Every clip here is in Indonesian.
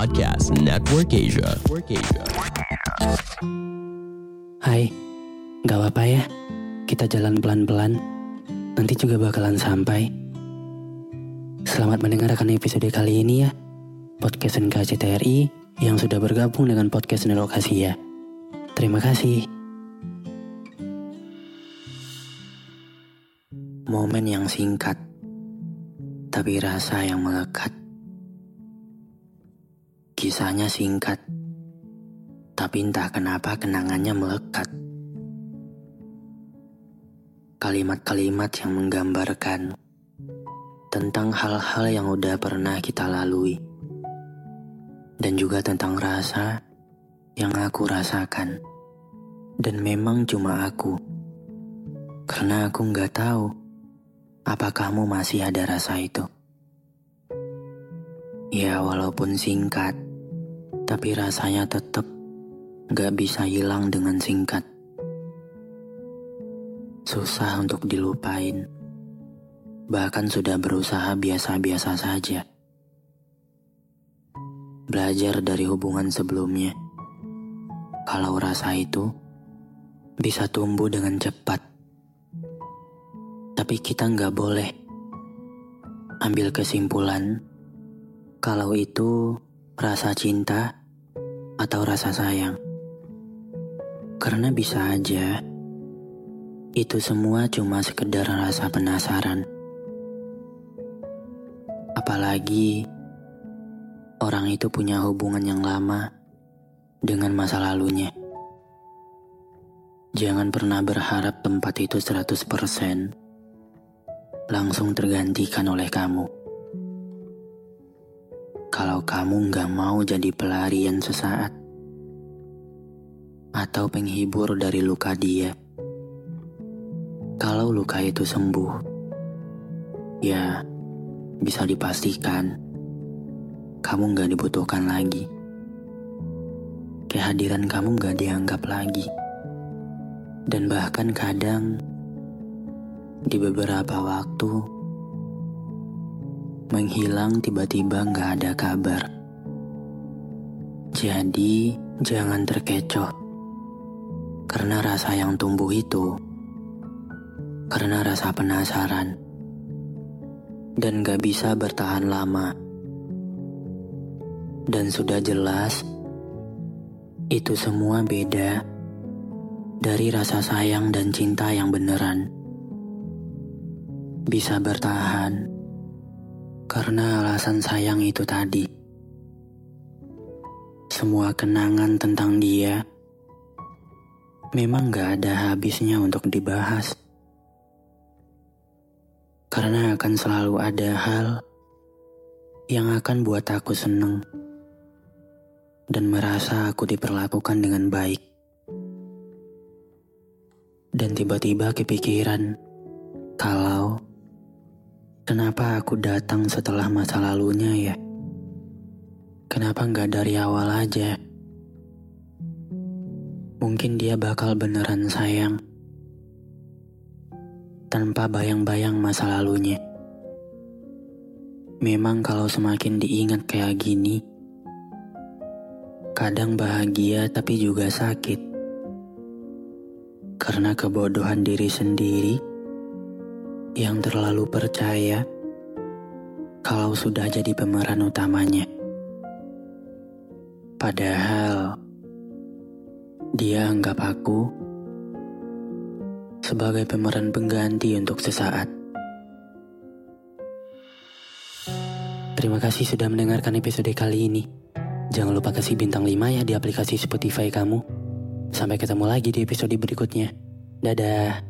Podcast Network Asia. Asia. Hai, gak apa-apa ya. Kita jalan pelan-pelan. Nanti juga bakalan sampai. Selamat mendengarkan episode kali ini ya. Podcast NKCTRI yang sudah bergabung dengan podcast Nelokasi ya. Terima kasih. Momen yang singkat, tapi rasa yang melekat. Kisahnya singkat, tapi entah kenapa kenangannya melekat. Kalimat-kalimat yang menggambarkan tentang hal-hal yang udah pernah kita lalui. Dan juga tentang rasa yang aku rasakan. Dan memang cuma aku. Karena aku nggak tahu apa kamu masih ada rasa itu. Ya walaupun singkat, tapi rasanya tetap gak bisa hilang dengan singkat. Susah untuk dilupain. Bahkan sudah berusaha biasa-biasa saja. Belajar dari hubungan sebelumnya. Kalau rasa itu bisa tumbuh dengan cepat. Tapi kita nggak boleh ambil kesimpulan kalau itu rasa cinta atau rasa sayang. Karena bisa aja itu semua cuma sekedar rasa penasaran. Apalagi orang itu punya hubungan yang lama dengan masa lalunya. Jangan pernah berharap tempat itu 100% langsung tergantikan oleh kamu. Kalau kamu nggak mau jadi pelarian sesaat atau penghibur dari luka dia, kalau luka itu sembuh, ya bisa dipastikan kamu nggak dibutuhkan lagi. Kehadiran kamu nggak dianggap lagi, dan bahkan kadang di beberapa waktu menghilang tiba-tiba nggak ada kabar. Jadi jangan terkecoh karena rasa yang tumbuh itu karena rasa penasaran dan gak bisa bertahan lama. Dan sudah jelas itu semua beda dari rasa sayang dan cinta yang beneran bisa bertahan karena alasan sayang itu tadi. Semua kenangan tentang dia memang gak ada habisnya untuk dibahas. Karena akan selalu ada hal yang akan buat aku seneng dan merasa aku diperlakukan dengan baik. Dan tiba-tiba kepikiran kalau Kenapa aku datang setelah masa lalunya ya? Kenapa nggak dari awal aja? Mungkin dia bakal beneran sayang. Tanpa bayang-bayang masa lalunya. Memang kalau semakin diingat kayak gini, kadang bahagia tapi juga sakit. Karena kebodohan diri sendiri yang terlalu percaya kalau sudah jadi pemeran utamanya. Padahal dia anggap aku sebagai pemeran pengganti untuk sesaat. Terima kasih sudah mendengarkan episode kali ini. Jangan lupa kasih bintang 5 ya di aplikasi Spotify kamu. Sampai ketemu lagi di episode berikutnya. Dadah.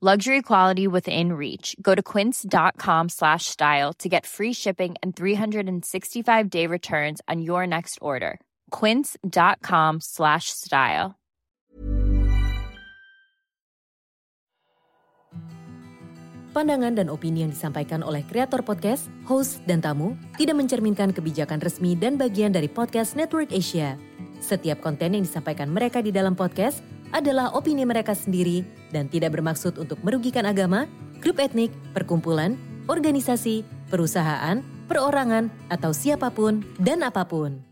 Luxury quality within reach. Go to quince.com slash style to get free shipping and 365 day returns on your next order. Quince.com slash style. Pandangan dan opini yang disampaikan oleh kreator podcast, host, dan tamu tidak mencerminkan kebijakan resmi dan bagian dari podcast Network Asia. Setiap konten yang disampaikan mereka di dalam podcast adalah opini mereka sendiri dan tidak bermaksud untuk merugikan agama, grup etnik, perkumpulan, organisasi, perusahaan, perorangan, atau siapa pun dan apa pun.